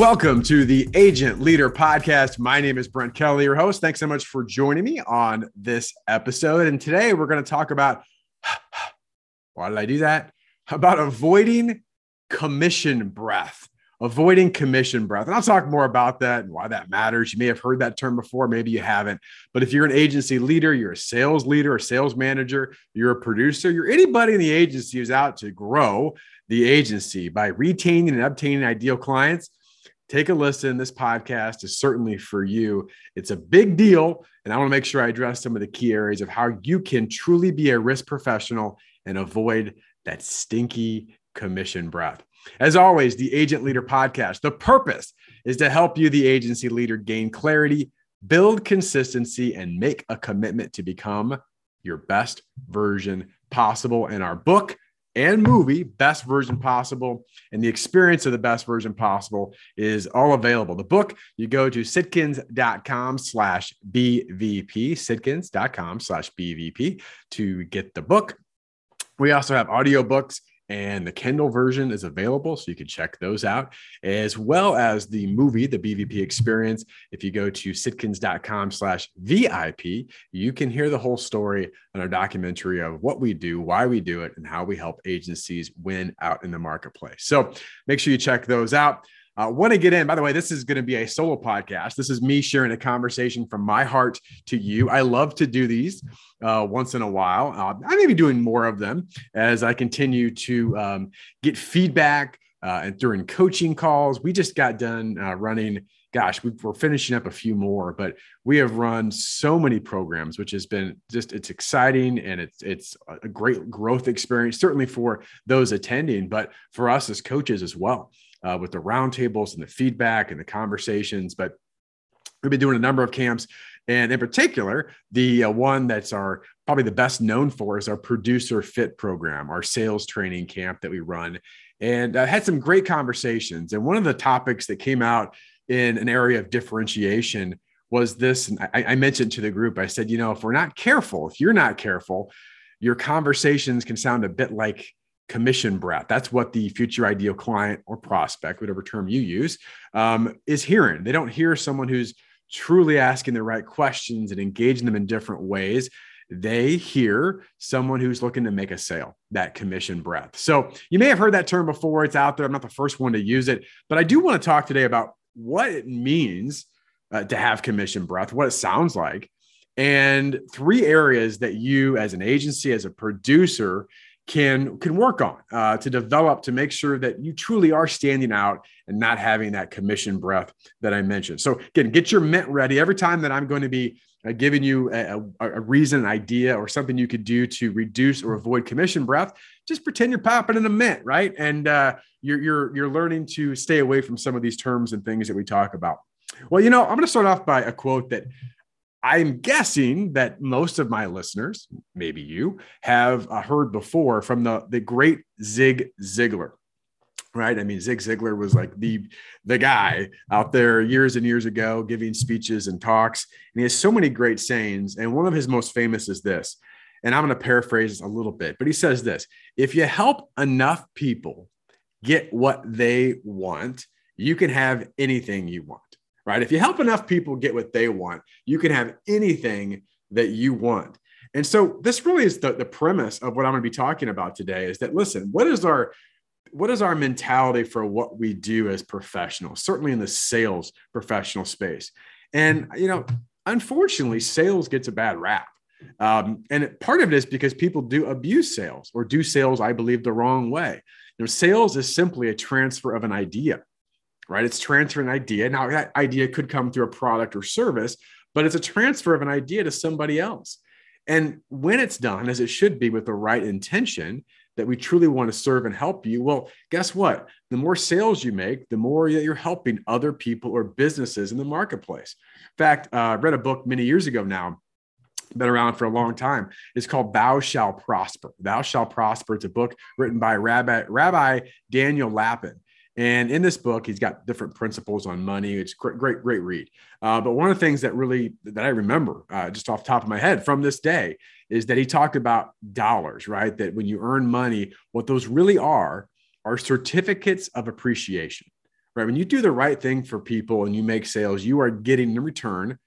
Welcome to the Agent Leader Podcast. My name is Brent Kelly, your host. Thanks so much for joining me on this episode. And today we're going to talk about why did I do that? About avoiding commission breath. Avoiding commission breath. And I'll talk more about that and why that matters. You may have heard that term before, maybe you haven't. But if you're an agency leader, you're a sales leader, a sales manager, you're a producer, you're anybody in the agency who's out to grow the agency by retaining and obtaining ideal clients take a listen. This podcast is certainly for you. It's a big deal. And I want to make sure I address some of the key areas of how you can truly be a risk professional and avoid that stinky commission breath. As always, the Agent Leader Podcast, the purpose is to help you, the agency leader, gain clarity, build consistency, and make a commitment to become your best version possible. In our book, and movie, best version possible. And the experience of the best version possible is all available. The book, you go to sitkins.com slash BVP, sitkins.com slash BVP to get the book. We also have audiobooks and the Kindle version is available, so you can check those out, as well as the movie, the BVP Experience. If you go to sitkins.com slash VIP, you can hear the whole story on our documentary of what we do, why we do it, and how we help agencies win out in the marketplace. So make sure you check those out. Uh, want to get in, by the way, this is going to be a solo podcast. This is me sharing a conversation from my heart to you. I love to do these uh, once in a while. Uh, I may be doing more of them as I continue to um, get feedback uh, and during coaching calls. We just got done uh, running. Gosh, we, we're finishing up a few more, but we have run so many programs, which has been just it's exciting and it's it's a great growth experience, certainly for those attending, but for us as coaches as well uh, with the roundtables and the feedback and the conversations. But we've been doing a number of camps. And in particular, the uh, one that's our probably the best known for is our producer fit program, our sales training camp that we run. And I had some great conversations. And one of the topics that came out in an area of differentiation was this. And I, I mentioned to the group, I said, you know, if we're not careful, if you're not careful, your conversations can sound a bit like commission breath. That's what the future ideal client or prospect, whatever term you use, um, is hearing. They don't hear someone who's truly asking the right questions and engaging them in different ways. They hear someone who's looking to make a sale, that commission breath. So you may have heard that term before. It's out there. I'm not the first one to use it, but I do want to talk today about what it means uh, to have commission breath, what it sounds like, and three areas that you, as an agency, as a producer, can can work on uh, to develop to make sure that you truly are standing out and not having that commission breath that I mentioned. So again, get your mint ready every time that I'm going to be uh, giving you a, a, reason, an idea, or something you could do to reduce or avoid commission breath. Just pretend you're popping in a mint, right? And uh, you're you're you're learning to stay away from some of these terms and things that we talk about. Well, you know, I'm going to start off by a quote that I'm guessing that most of my listeners, maybe you, have uh, heard before from the, the great Zig Ziglar. Right. I mean, Zig Ziglar was like the the guy out there years and years ago giving speeches and talks. And he has so many great sayings. And one of his most famous is this. And I'm going to paraphrase a little bit, but he says this if you help enough people get what they want, you can have anything you want right? If you help enough people get what they want, you can have anything that you want. And so this really is the, the premise of what I'm going to be talking about today is that listen, what is our what is our mentality for what we do as professionals, certainly in the sales professional space? And you know, unfortunately, sales gets a bad rap. Um, and part of it is because people do abuse sales or do sales, I believe, the wrong way. You know, sales is simply a transfer of an idea right? It's transferring an idea. Now, that idea could come through a product or service, but it's a transfer of an idea to somebody else. And when it's done, as it should be with the right intention, that we truly want to serve and help you, well, guess what? The more sales you make, the more that you're helping other people or businesses in the marketplace. In fact, uh, I read a book many years ago now been around for a long time. It's called Thou Shall Prosper. Thou Shall Prosper. It's a book written by Rabbi, Rabbi Daniel Lapin. And in this book, he's got different principles on money. It's great, great, great read. Uh, but one of the things that really that I remember uh, just off the top of my head from this day is that he talked about dollars, right? That when you earn money, what those really are are certificates of appreciation, right? When you do the right thing for people and you make sales, you are getting in return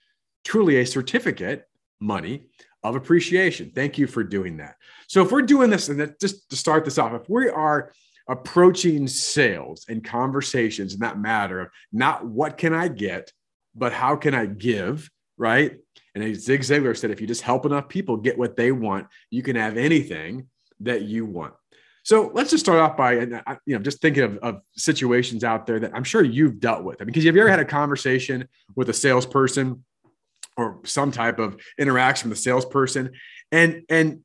truly a certificate, money of appreciation. Thank you for doing that. So if we're doing this, and just to start this off, if we are approaching sales and conversations in that matter of not what can I get, but how can I give, right? And Zig Ziglar said, if you just help enough people get what they want, you can have anything that you want. So let's just start off by, you know, just thinking of, of situations out there that I'm sure you've dealt with. I mean, because have you ever had a conversation with a salesperson or some type of interaction with a salesperson, and and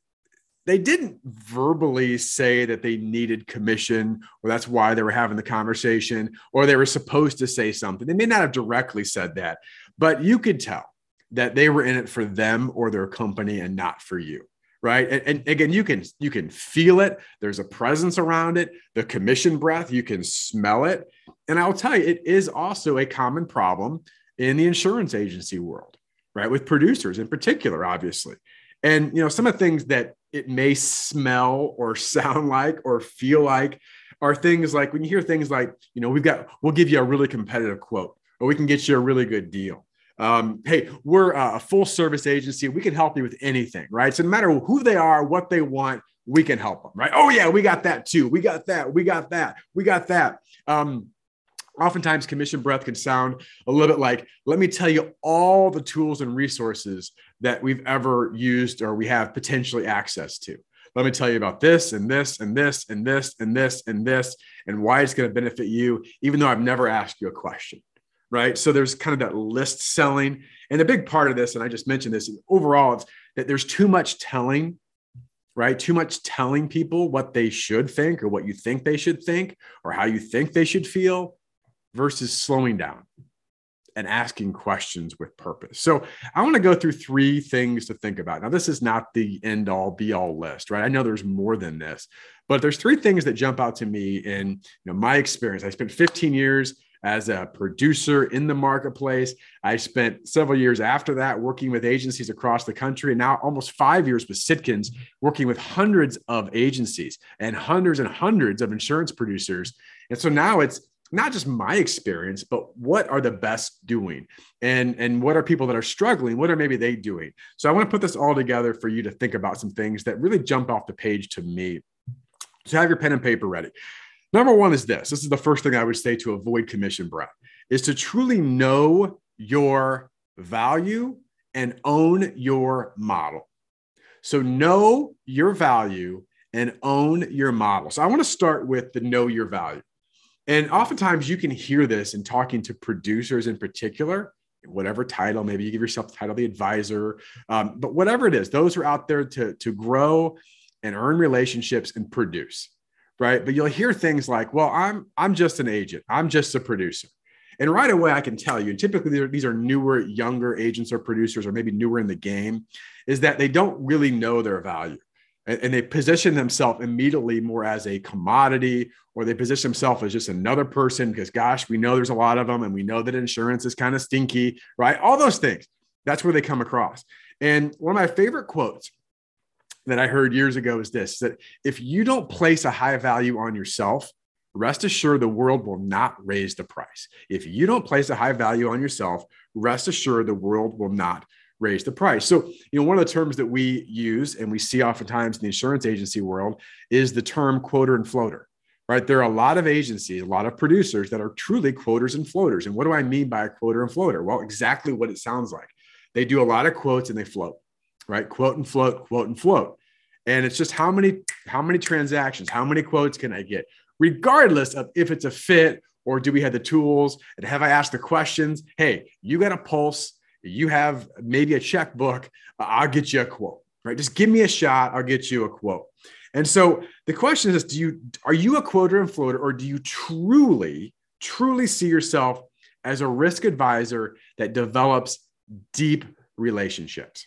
they didn't verbally say that they needed commission or that's why they were having the conversation or they were supposed to say something. They may not have directly said that, but you could tell that they were in it for them or their company and not for you right? And, and, again you can you can feel it. There's a presence around it the commission breath you can smell it. And i'll tell you it is also a common problem in the insurance agency world right? With producers in particular obviously and you know some of the things that it may smell or sound like or feel like are things like when you hear things like you know we've got we'll give you a really competitive quote or we can get you a really good deal um, hey, we're a full service agency. We can help you with anything, right? So no matter who they are, what they want, we can help them, right? Oh yeah, we got that too. We got that. We got that. We got that. Um, oftentimes commission breath can sound a little bit like let me tell you all the tools and resources that we've ever used or we have potentially access to let me tell you about this and this and this and this and this and this and why it's going to benefit you even though i've never asked you a question right? So there's kind of that list selling. And a big part of this, and I just mentioned this overall, it's that there's too much telling, right? Too much telling people what they should think or what you think they should think or how you think they should feel versus slowing down and asking questions with purpose. So I want to go through three things to think about. Now, this is not the end all be all list, right? I know there's more than this, but there's three things that jump out to me in you know, my experience. I spent 15 years as a producer in the marketplace. I spent several years after that working with agencies across the country, and now almost five years with Sitkins, working with hundreds of agencies and hundreds and hundreds of insurance producers. And so now it's not just my experience, but what are the best doing? And, and what are people that are struggling? What are maybe they doing? So I want to put this all together for you to think about some things that really jump off the page to me. So have your pen and paper ready. Number one is this this is the first thing I would say to avoid commission breath is to truly know your value and own your model. So, know your value and own your model. So, I want to start with the know your value. And oftentimes you can hear this in talking to producers in particular, whatever title, maybe you give yourself the title the advisor, um, but whatever it is, those are out there to, to grow and earn relationships and produce right? But you'll hear things like, "Well, I'm I'm just an agent. I'm just a producer." And right away, I can tell you, and typically these are newer, younger agents or producers, or maybe newer in the game, is that they don't really know their value. And, they position themselves immediately more as a commodity, or they position themselves as just another person because, gosh, we know there's a lot of them, and we know that insurance is kind of stinky, right? All those things. That's where they come across. And one of my favorite quotes that I heard years ago is this that if you don't place a high value on yourself, rest assured the world will not raise the price. If you don't place a high value on yourself, rest assured the world will not raise the price. So, you know, one of the terms that we use and we see oftentimes in the insurance agency world is the term quoter and floater. Right. There are a lot of agencies, a lot of producers that are truly quoters and floaters. And what do I mean by a quoter and floater? Well, exactly what it sounds like. They do a lot of quotes and they float, right? Quote and float, quote and float and it's just how many how many transactions how many quotes can i get regardless of if it's a fit or do we have the tools and have i asked the questions hey you got a pulse you have maybe a checkbook uh, i'll get you a quote right? Just give me a shot i'll get you a quote. And so the question is do you are you a quoter and floater or do you truly truly see yourself as a risk advisor that develops deep relationships?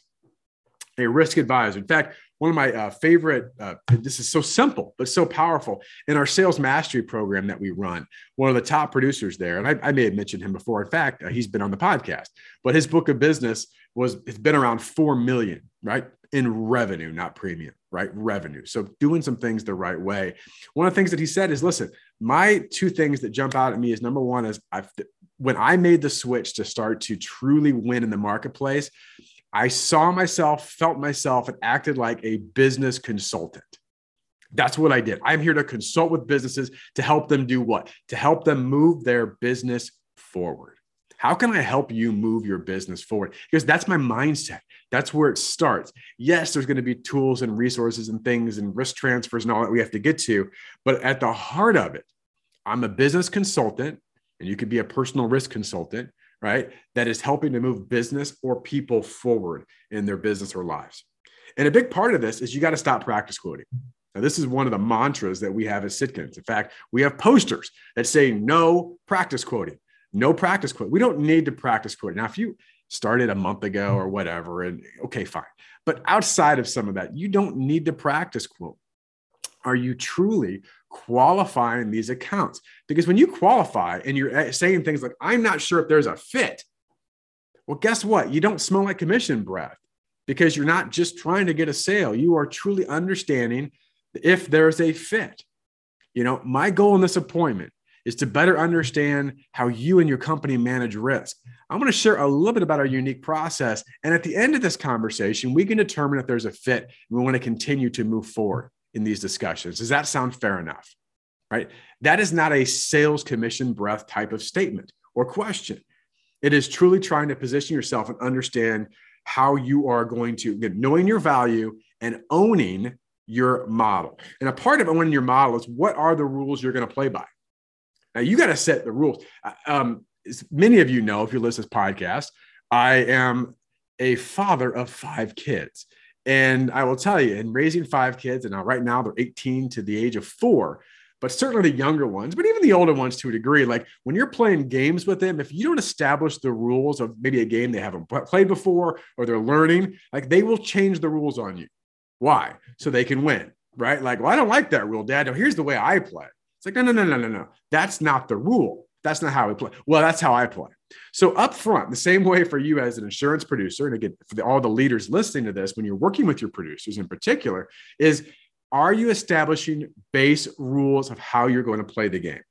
A risk advisor. In fact one of my uh, favorite uh, this is so simple but so powerful in our sales mastery program that we run one of the top producers there and i, I may have mentioned him before. In fact uh, he's been on the podcast but his book of business was it's been around 4 million right in revenue not premium right revenue. So doing some things the right way. One of the things that he said is listen my two things that jump out at me is number one is I when I made the switch to start to truly win in the marketplace, I saw myself, felt myself, and acted like a business consultant. That's what I did. I'm here to consult with businesses to help them do what? To help them move their business forward. How can I help you move your business forward? Because that's my mindset. That's where it starts. Yes, there's going to be tools and resources and things and risk transfers and all that we have to get to. But at the heart of it, I'm a business consultant, and you could be a personal risk consultant, right? That is helping to move business or people forward in their business or lives. And a big part of this is you got to stop practice quoting. Now, this is one of the mantras that we have at Sitkins. In fact, we have posters that say no practice quoting no practice quote. We don't need to practice quote. Now, if you started a month ago or whatever, and okay, fine. But outside of some of that, you don't need to practice quote. Are you truly qualifying these accounts? Because when you qualify and you're eh, saying things like, I'm not sure if there's a fit, well, guess what? You don't smell like commission breath because you're not just trying to get a sale. You are truly understanding if there's a fit. You know, my goal in this appointment is to better understand how you and your company manage risk. I'm going to share a little bit about our unique process. And at the end of this conversation, we can determine if there's a fit and we want to continue to move forward in these discussions. Does that sound fair enough? Right? That is not a sales commission breath type of statement or question. It is truly trying to position yourself and understand how you are going to knowing your value and owning your model. And a part of owning your model is what are the rules you're going to play by? Now you got to set the rules. Uh, um, many of you know if you listen to this podcast, I am a father of five kids. And I will tell you, in raising five kids, and now right now they're 18 to the age of four, but certainly the younger ones, but even the older ones to a degree. Like when you're playing games with them, if you don't establish the rules of maybe a game they haven't played before or they're learning, like they will change the rules on you. Why? So they can win, right? Like, well, I don't like that rule, Dad. Now, here's the way I play. It's like, no, no, no, no, no, no. That's not the rule. That's not how we play. Well, that's how I play. So up front, the same way for you as an insurance producer, and again, for the, all the leaders listening to this, when you're working with your producers in particular, is are you establishing base rules of how you're going to play the game?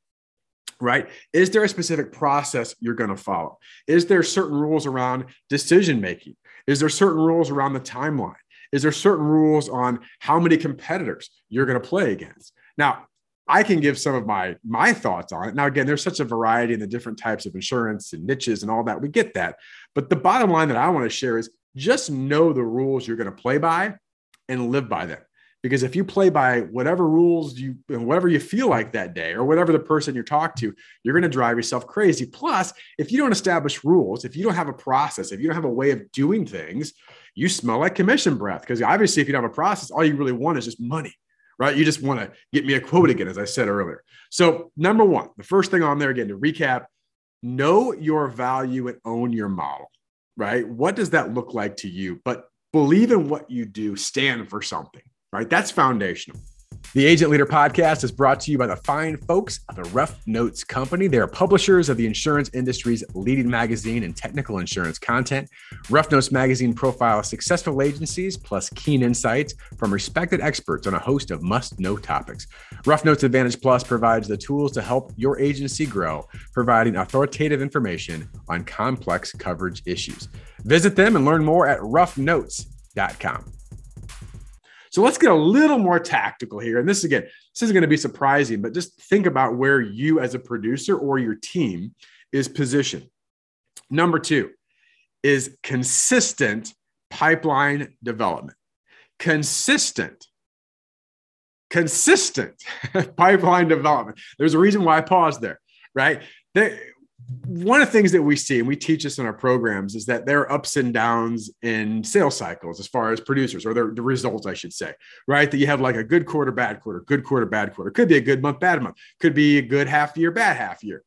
Right? Is there a specific process you're going to follow? Is there certain rules around decision making? Is there certain rules around the timeline? Is there certain rules on how many competitors you're going to play against? Now, I can give some of my my thoughts on it. Now, again, there's such a variety in the different types of insurance and niches and all that. We get that. But the bottom line that I want to share is just know the rules you're going to play by and live by them. Because if you play by whatever rules you and whatever you feel like that day, or whatever the person you're talk to, you're going to drive yourself crazy. Plus, if you don't establish rules, if you don't have a process, if you don't have a way of doing things, you smell like commission breath. Because obviously, if you don't have a process, all you really want is just money right? You just want to get me a quote again, as I said earlier. So, number one, the first thing on there again to recap know your value and own your model, right? What does that look like to you? But believe in what you do, stand for something, right? That's foundational. The Agent Leader podcast is brought to you by the fine folks at the Rough Notes Company. They are publishers of the insurance industry's leading magazine and technical insurance content. Rough Notes magazine profiles successful agencies plus keen insights from respected experts on a host of must know topics. Rough Notes Advantage Plus provides the tools to help your agency grow, providing authoritative information on complex coverage issues. Visit them and learn more at roughnotes.com. So let's get a little more tactical here. And this again, this isn't going to be surprising, but just think about where you as a producer or your team is positioned. Number two is consistent pipeline development. Consistent consistent pipeline development. There's a reason why I paused there, right? There, one of the things that we see and we teach this in our programs is that there are ups and downs in sales cycles as far as producers or the results i should say right? That you have like a good quarter bad quarter good quarter bad quarter. Could be a good month bad month. Could be a good half year bad half year.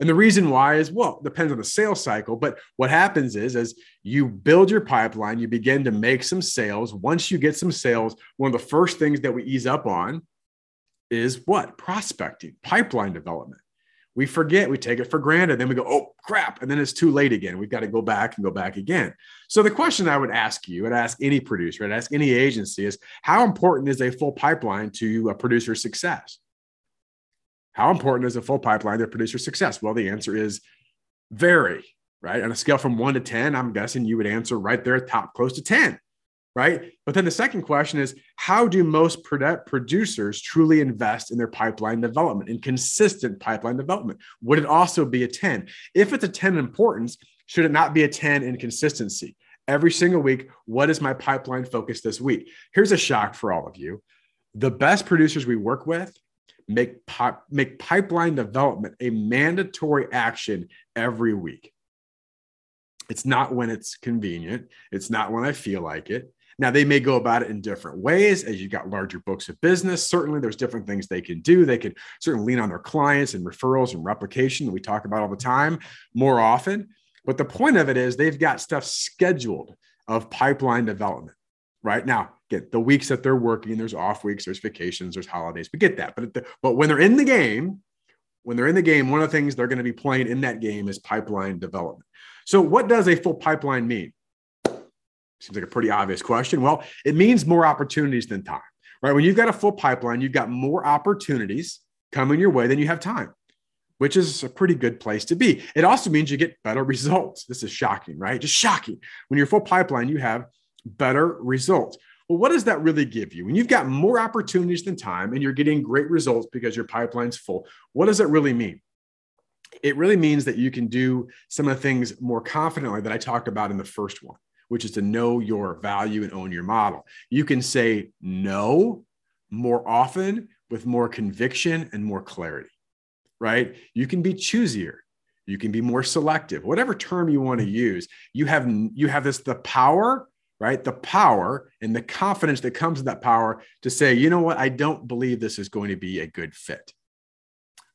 And the reason why is well depends on the sales cycle but what happens is as you build your pipeline you begin to make some sales. Once you get some sales one of the first things that we ease up on is what? Prospecting pipeline development we forget, we take it for granted. Then we go, oh crap. And then it's too late again. We've got to go back and go back again. So the question I would ask you, and ask any producer, I'd ask any agency is how important is a full pipeline to a producer's success? How important is a full pipeline to producer success? Well, the answer is very, right? On a scale from one to 10, I'm guessing you would answer right there, top close to 10, right? But then the second question is how do most producers truly invest in their pipeline development, in consistent pipeline development? Would it also be a 10? If it's a 10 in importance, should it not be a 10 in consistency? Every single week, what is my pipeline focus this week? Here's a shock for all of you. The best producers we work with make make pipeline development a mandatory action every week. It's not when it's convenient. It's not when I feel like it. Now, they may go about it in different ways as you've got larger books of business. Certainly, there's different things they can do. They can certainly lean on their clients and referrals and replication that we talk about all the time more often. But the point of it is they've got stuff scheduled of pipeline development right now. Get the weeks that they're working, there's off weeks, there's vacations, there's holidays. We get that. But, the, but when they're in the game, when they're in the game, one of the things they're going to be playing in that game is pipeline development. So, what does a full pipeline mean? Seems like a pretty obvious question. Well, it means more opportunities than time, right? When you've got a full pipeline, you've got more opportunities coming your way than you have time, which is a pretty good place to be. It also means you get better results. This is shocking, right? Just shocking. When you're full pipeline, you have better results. Well, what does that really give you? When you've got more opportunities than time and you're getting great results because your pipeline's full, what does it really mean? It really means that you can do some of the things more confidently that I talked about in the first one which is to know your value and own your model. You can say no more often with more conviction and more clarity, right? You can be choosier. You can be more selective, whatever term you want to use. You have you have this the power, right? The power and the confidence that comes with that power to say, you know what, I don't believe this is going to be a good fit.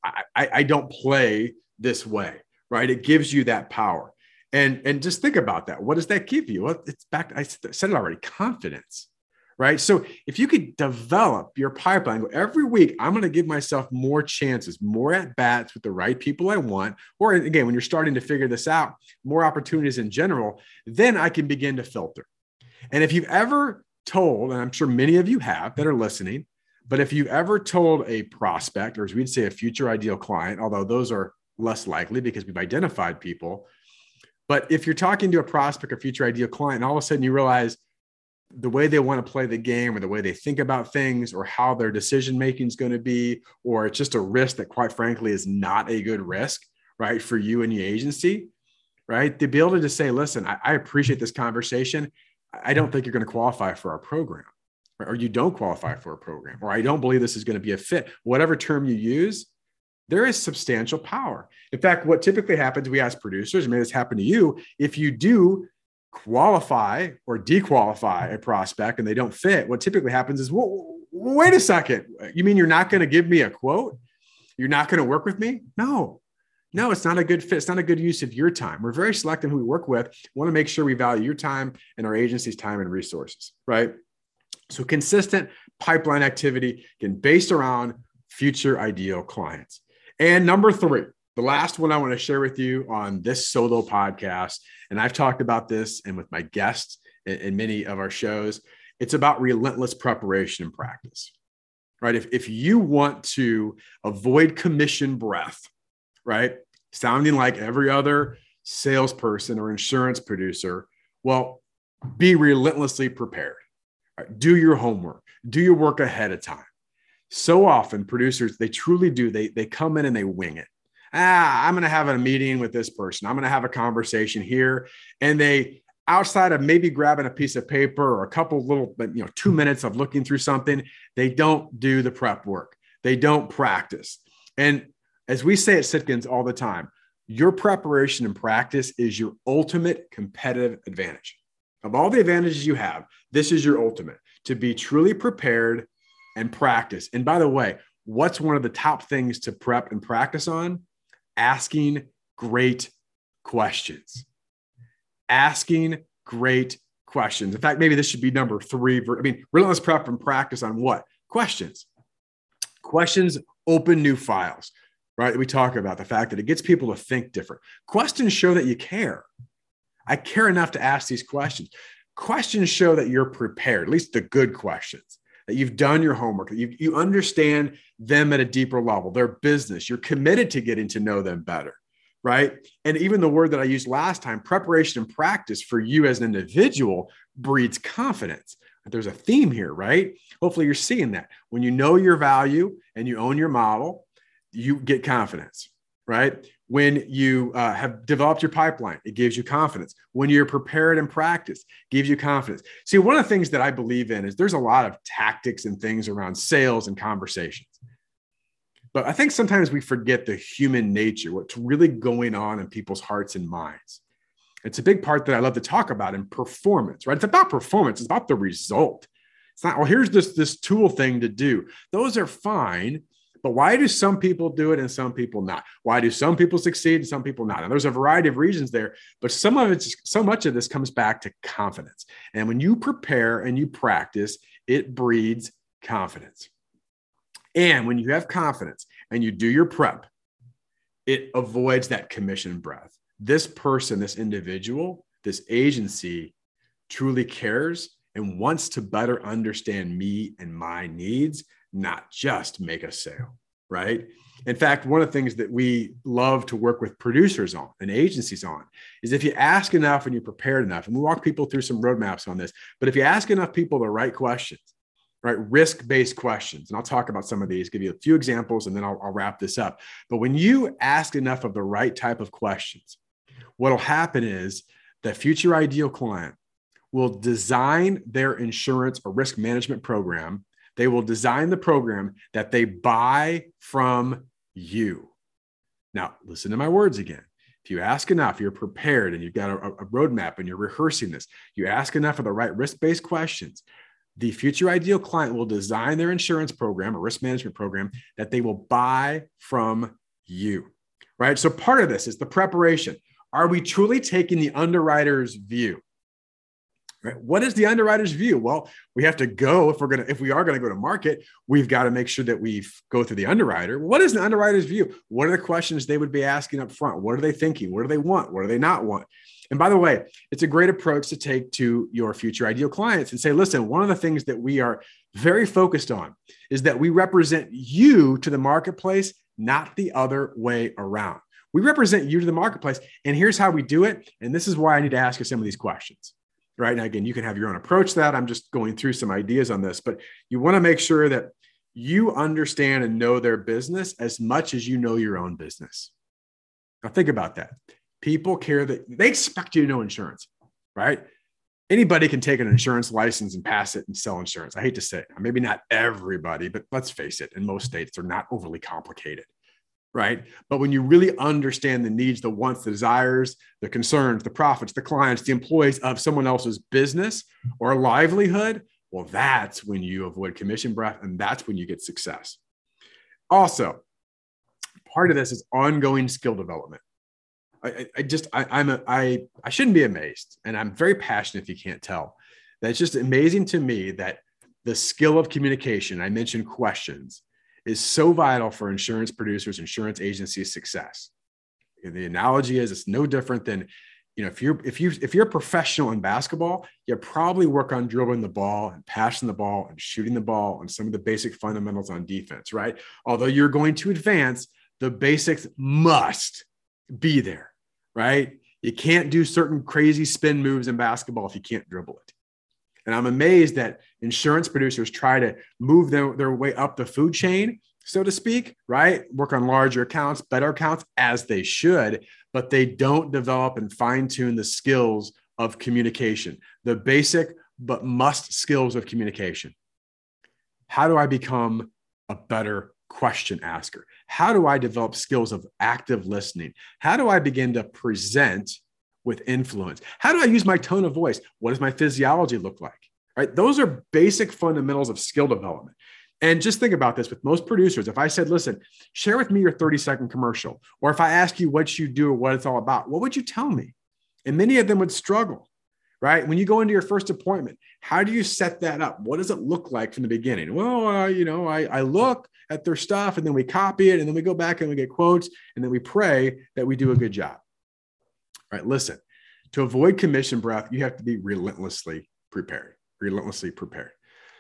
I, I, I don't play this way, right? It gives you that power. And, and just think about that. What does that give you? Well, it's back. I said it already confidence, right? So if you could develop your pipeline every week, I'm going to give myself more chances, more at bats with the right people I want. Or again, when you're starting to figure this out, more opportunities in general, then I can begin to filter. And if you've ever told, and I'm sure many of you have that are listening, but if you've ever told a prospect, or as we'd say, a future ideal client, although those are less likely because we've identified people but if you're talking to a prospect or future ideal client, and all of a sudden you realize the way they want to play the game or the way they think about things or how their decision making is going to be, or it's just a risk that, quite frankly, is not a good risk, right, for you and your agency, right? Be able to say, listen, I, I appreciate this conversation. I don't think you're going to qualify for our program, right? or you don't qualify for a program, or I don't believe this is going to be a fit. Whatever term you use, there is substantial power. In fact, what typically happens, we ask producers, may this happen to you, if you do qualify or dequalify a prospect and they don't fit, what typically happens is, well, wait a second. You mean you're not going to give me a quote? You're not going to work with me? No, no, it's not a good fit. It's not a good use of your time. We're very selective who we work with. We want to make sure we value your time and our agency's time and resources, right? So consistent pipeline activity, again, based around future ideal clients. And number three, the last one I want to share with you on this solo podcast, and I've talked about this and with my guests in, in many of our shows, it's about relentless preparation and practice. Right. If, if you want to avoid commission breath, right, sounding like every other salesperson or insurance producer, well, be relentlessly prepared. Right? Do your homework, do your work ahead of time so often producers they truly do they they come in and they wing it. Ah i'm going to have a meeting with this person. I'm going to have a conversation here. And they outside of maybe grabbing a piece of paper or a couple little you know two minutes of looking through something they don't do the prep work. They don't practice. And as we say at sitkins all the time your preparation and practice is your ultimate competitive advantage. Of all the advantages you have this is your ultimate. To be truly prepared and practice. And by the way, what's one of the top things to prep and practice on? Asking great questions. Asking great questions. In fact, maybe this should be number three. I mean, relentless prep and practice on what? Questions. Questions open new files, right? We talk about the fact that it gets people to think different. Questions show that you care. I care enough to ask these questions. Questions show that you're prepared, at least the good questions that you've done your homework, you, you understand them at a deeper level, their business, you're committed to getting to know them better, right? And even the word that I used last time, preparation and practice for you as an individual breeds confidence. There's a theme here, right? Hopefully, you're seeing that. When you know your value and you own your model, you get confidence, right? When you uh, have developed your pipeline, it gives you confidence. When you're prepared and practice, gives you confidence. See, one of the things that I believe in is there's a lot of tactics and things around sales and conversations. But I think sometimes we forget the human nature, what's really going on in people's hearts and minds. It's a big part that I love to talk about in performance, right? It's about performance, it's about the result. It's not, well, here's this, this tool thing to do. Those are fine. But why do some people do it and some people not? Why do some people succeed and some people not? And there's a variety of reasons there, but some of it's so much of this comes back to confidence. And when you prepare and you practice, it breeds confidence. And when you have confidence and you do your prep, it avoids that commission breath this person, this individual, this agency truly cares and wants to better understand me and my needs, not just make a sale, right? In fact, one of the things that we love to work with producers on and agencies on is if you ask enough and you're prepared enough, and we walk people through some roadmaps on this, but if you ask enough people the right questions, right, risk based questions, and I'll talk about some of these, give you a few examples, and then I'll, I'll wrap this up. But when you ask enough of the right type of questions, what'll happen is the future ideal client will design their insurance or risk management program. They will design the program that they buy from you. Now, listen to my words again. If you ask enough, you're prepared and you've got a, a roadmap and you're rehearsing this, you ask enough of the right risk based questions, the future ideal client will design their insurance program or risk management program that they will buy from you. Right. So part of this is the preparation. Are we truly taking the underwriter's view? Right? What is the underwriter's view? Well, we have to go if we're gonna if we are gonna go to market, we've got to make sure that we go through the underwriter. What is the underwriter's view? What are the questions they would be asking up front? What are they thinking? What do they want? What do they not want? And by the way, it's a great approach to take to your future ideal clients and say, listen, one of the things that we are very focused on is that we represent you to the marketplace, not the other way around. We represent you to the marketplace. And here's how we do it. And this is why I need to ask you some of these questions. Right now, again, you can have your own approach to that. I'm just going through some ideas on this, but you want to make sure that you understand and know their business as much as you know your own business. Now, think about that. People care that they expect you to know insurance, right? Anybody can take an insurance license and pass it and sell insurance. I hate to say it. Maybe not everybody, but let's face it, in most states, they're not overly complicated right? But when you really understand the needs, the wants, the desires, the concerns, the profits, the clients, the employees of someone else's business or livelihood, well, that's when you avoid commission breath and that's when you get success. Also, part of this is ongoing skill development. I, I just I, I'm a, I I shouldn't be amazed, and I'm very passionate. If you can't tell, That's just amazing to me that the skill of communication. I mentioned questions is so vital for insurance producers, insurance agencies' success. The analogy is it's no different than, you know, if you're if you if you're a professional in basketball, you probably work on dribbling the ball and passing the ball and shooting the ball and some of the basic fundamentals on defense, right? Although you're going to advance, the basics must be there, right? You can't do certain crazy spin moves in basketball if you can't dribble it. And I'm amazed that insurance producers try to move their, their way up the food chain, so to speak, right? Work on larger accounts, better accounts as they should, but they don't develop and fine tune the skills of communication, the basic but must skills of communication. How do I become a better question asker? How do I develop skills of active listening? How do I begin to present with influence? How do I use my tone of voice? What does my physiology look like? Right? Those are basic fundamentals of skill development. And just think about this with most producers. If I said, listen, share with me your 30 second commercial, or if I ask you what you do or what it's all about, what would you tell me? And many of them would struggle, right? When you go into your first appointment, how do you set that up? What does it look like from the beginning? Well, uh, you know, I, I look at their stuff and then we copy it and then we go back and we get quotes and then we pray that we do a good job right? Listen, to avoid commission breath, you have to be relentlessly prepared, relentlessly prepared.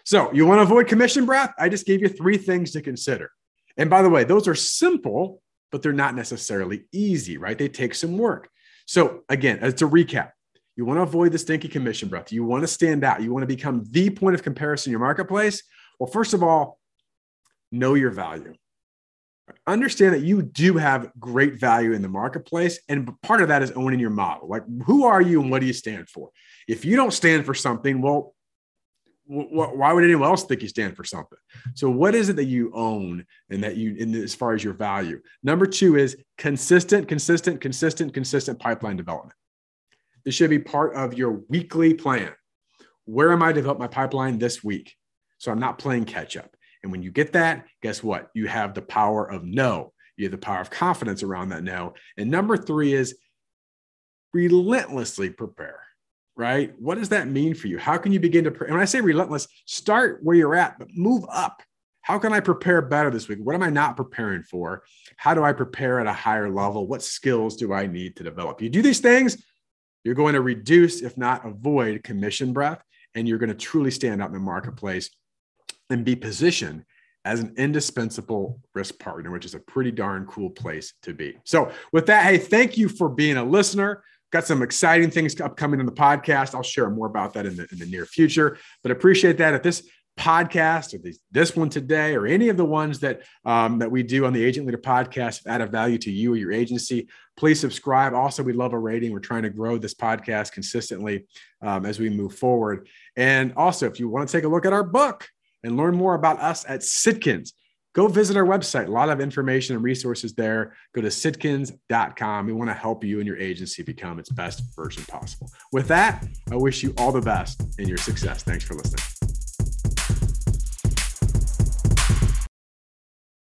So you want to avoid commission breath? I just gave you three things to consider. And by the way, those are simple, but they're not necessarily easy, right? They take some work. So again, as a recap, you want to avoid the stinky commission breath. You want to stand out. You want to become the point of comparison in your marketplace. Well, first of all, know your value. Understand that you do have great value in the marketplace. And part of that is owning your model. Like, who are you and what do you stand for? If you don't stand for something, well, why would anyone else think you stand for something? So, what is it that you own and that you, in as far as your value? Number two is consistent, consistent, consistent, consistent pipeline development. This should be part of your weekly plan. Where am I to develop my pipeline this week? So I'm not playing catch up. And when you get that, guess what? You have the power of no. You have the power of confidence around that no. And number three is relentlessly prepare, right? What does that mean for you? How can you begin to, pre- when I say relentless, start where you're at, but move up. How can I prepare better this week? What am I not preparing for? How do I prepare at a higher level? What skills do I need to develop? You do these things, you're going to reduce, if not avoid, commission breath, and you're going to truly stand out in the marketplace and be positioned as an indispensable risk partner, which is a pretty darn cool place to be. So, with that, hey, thank you for being a listener. Got some exciting things upcoming in the podcast. I'll share more about that in the, in the near future, but appreciate that. If this podcast or this, one today or any of the ones that um, that we do on the agent leader podcast add a value to you or your agency please subscribe also we love a rating we're trying to grow this podcast consistently um, as we move forward and also if you want to take a look at our book and learn more about us at sitkins. Go visit our website. A lot of information and resources there. Go to sitkins.com we want to help you and your agency become its best version possible. With that i wish you all the best in your success. Thanks for listening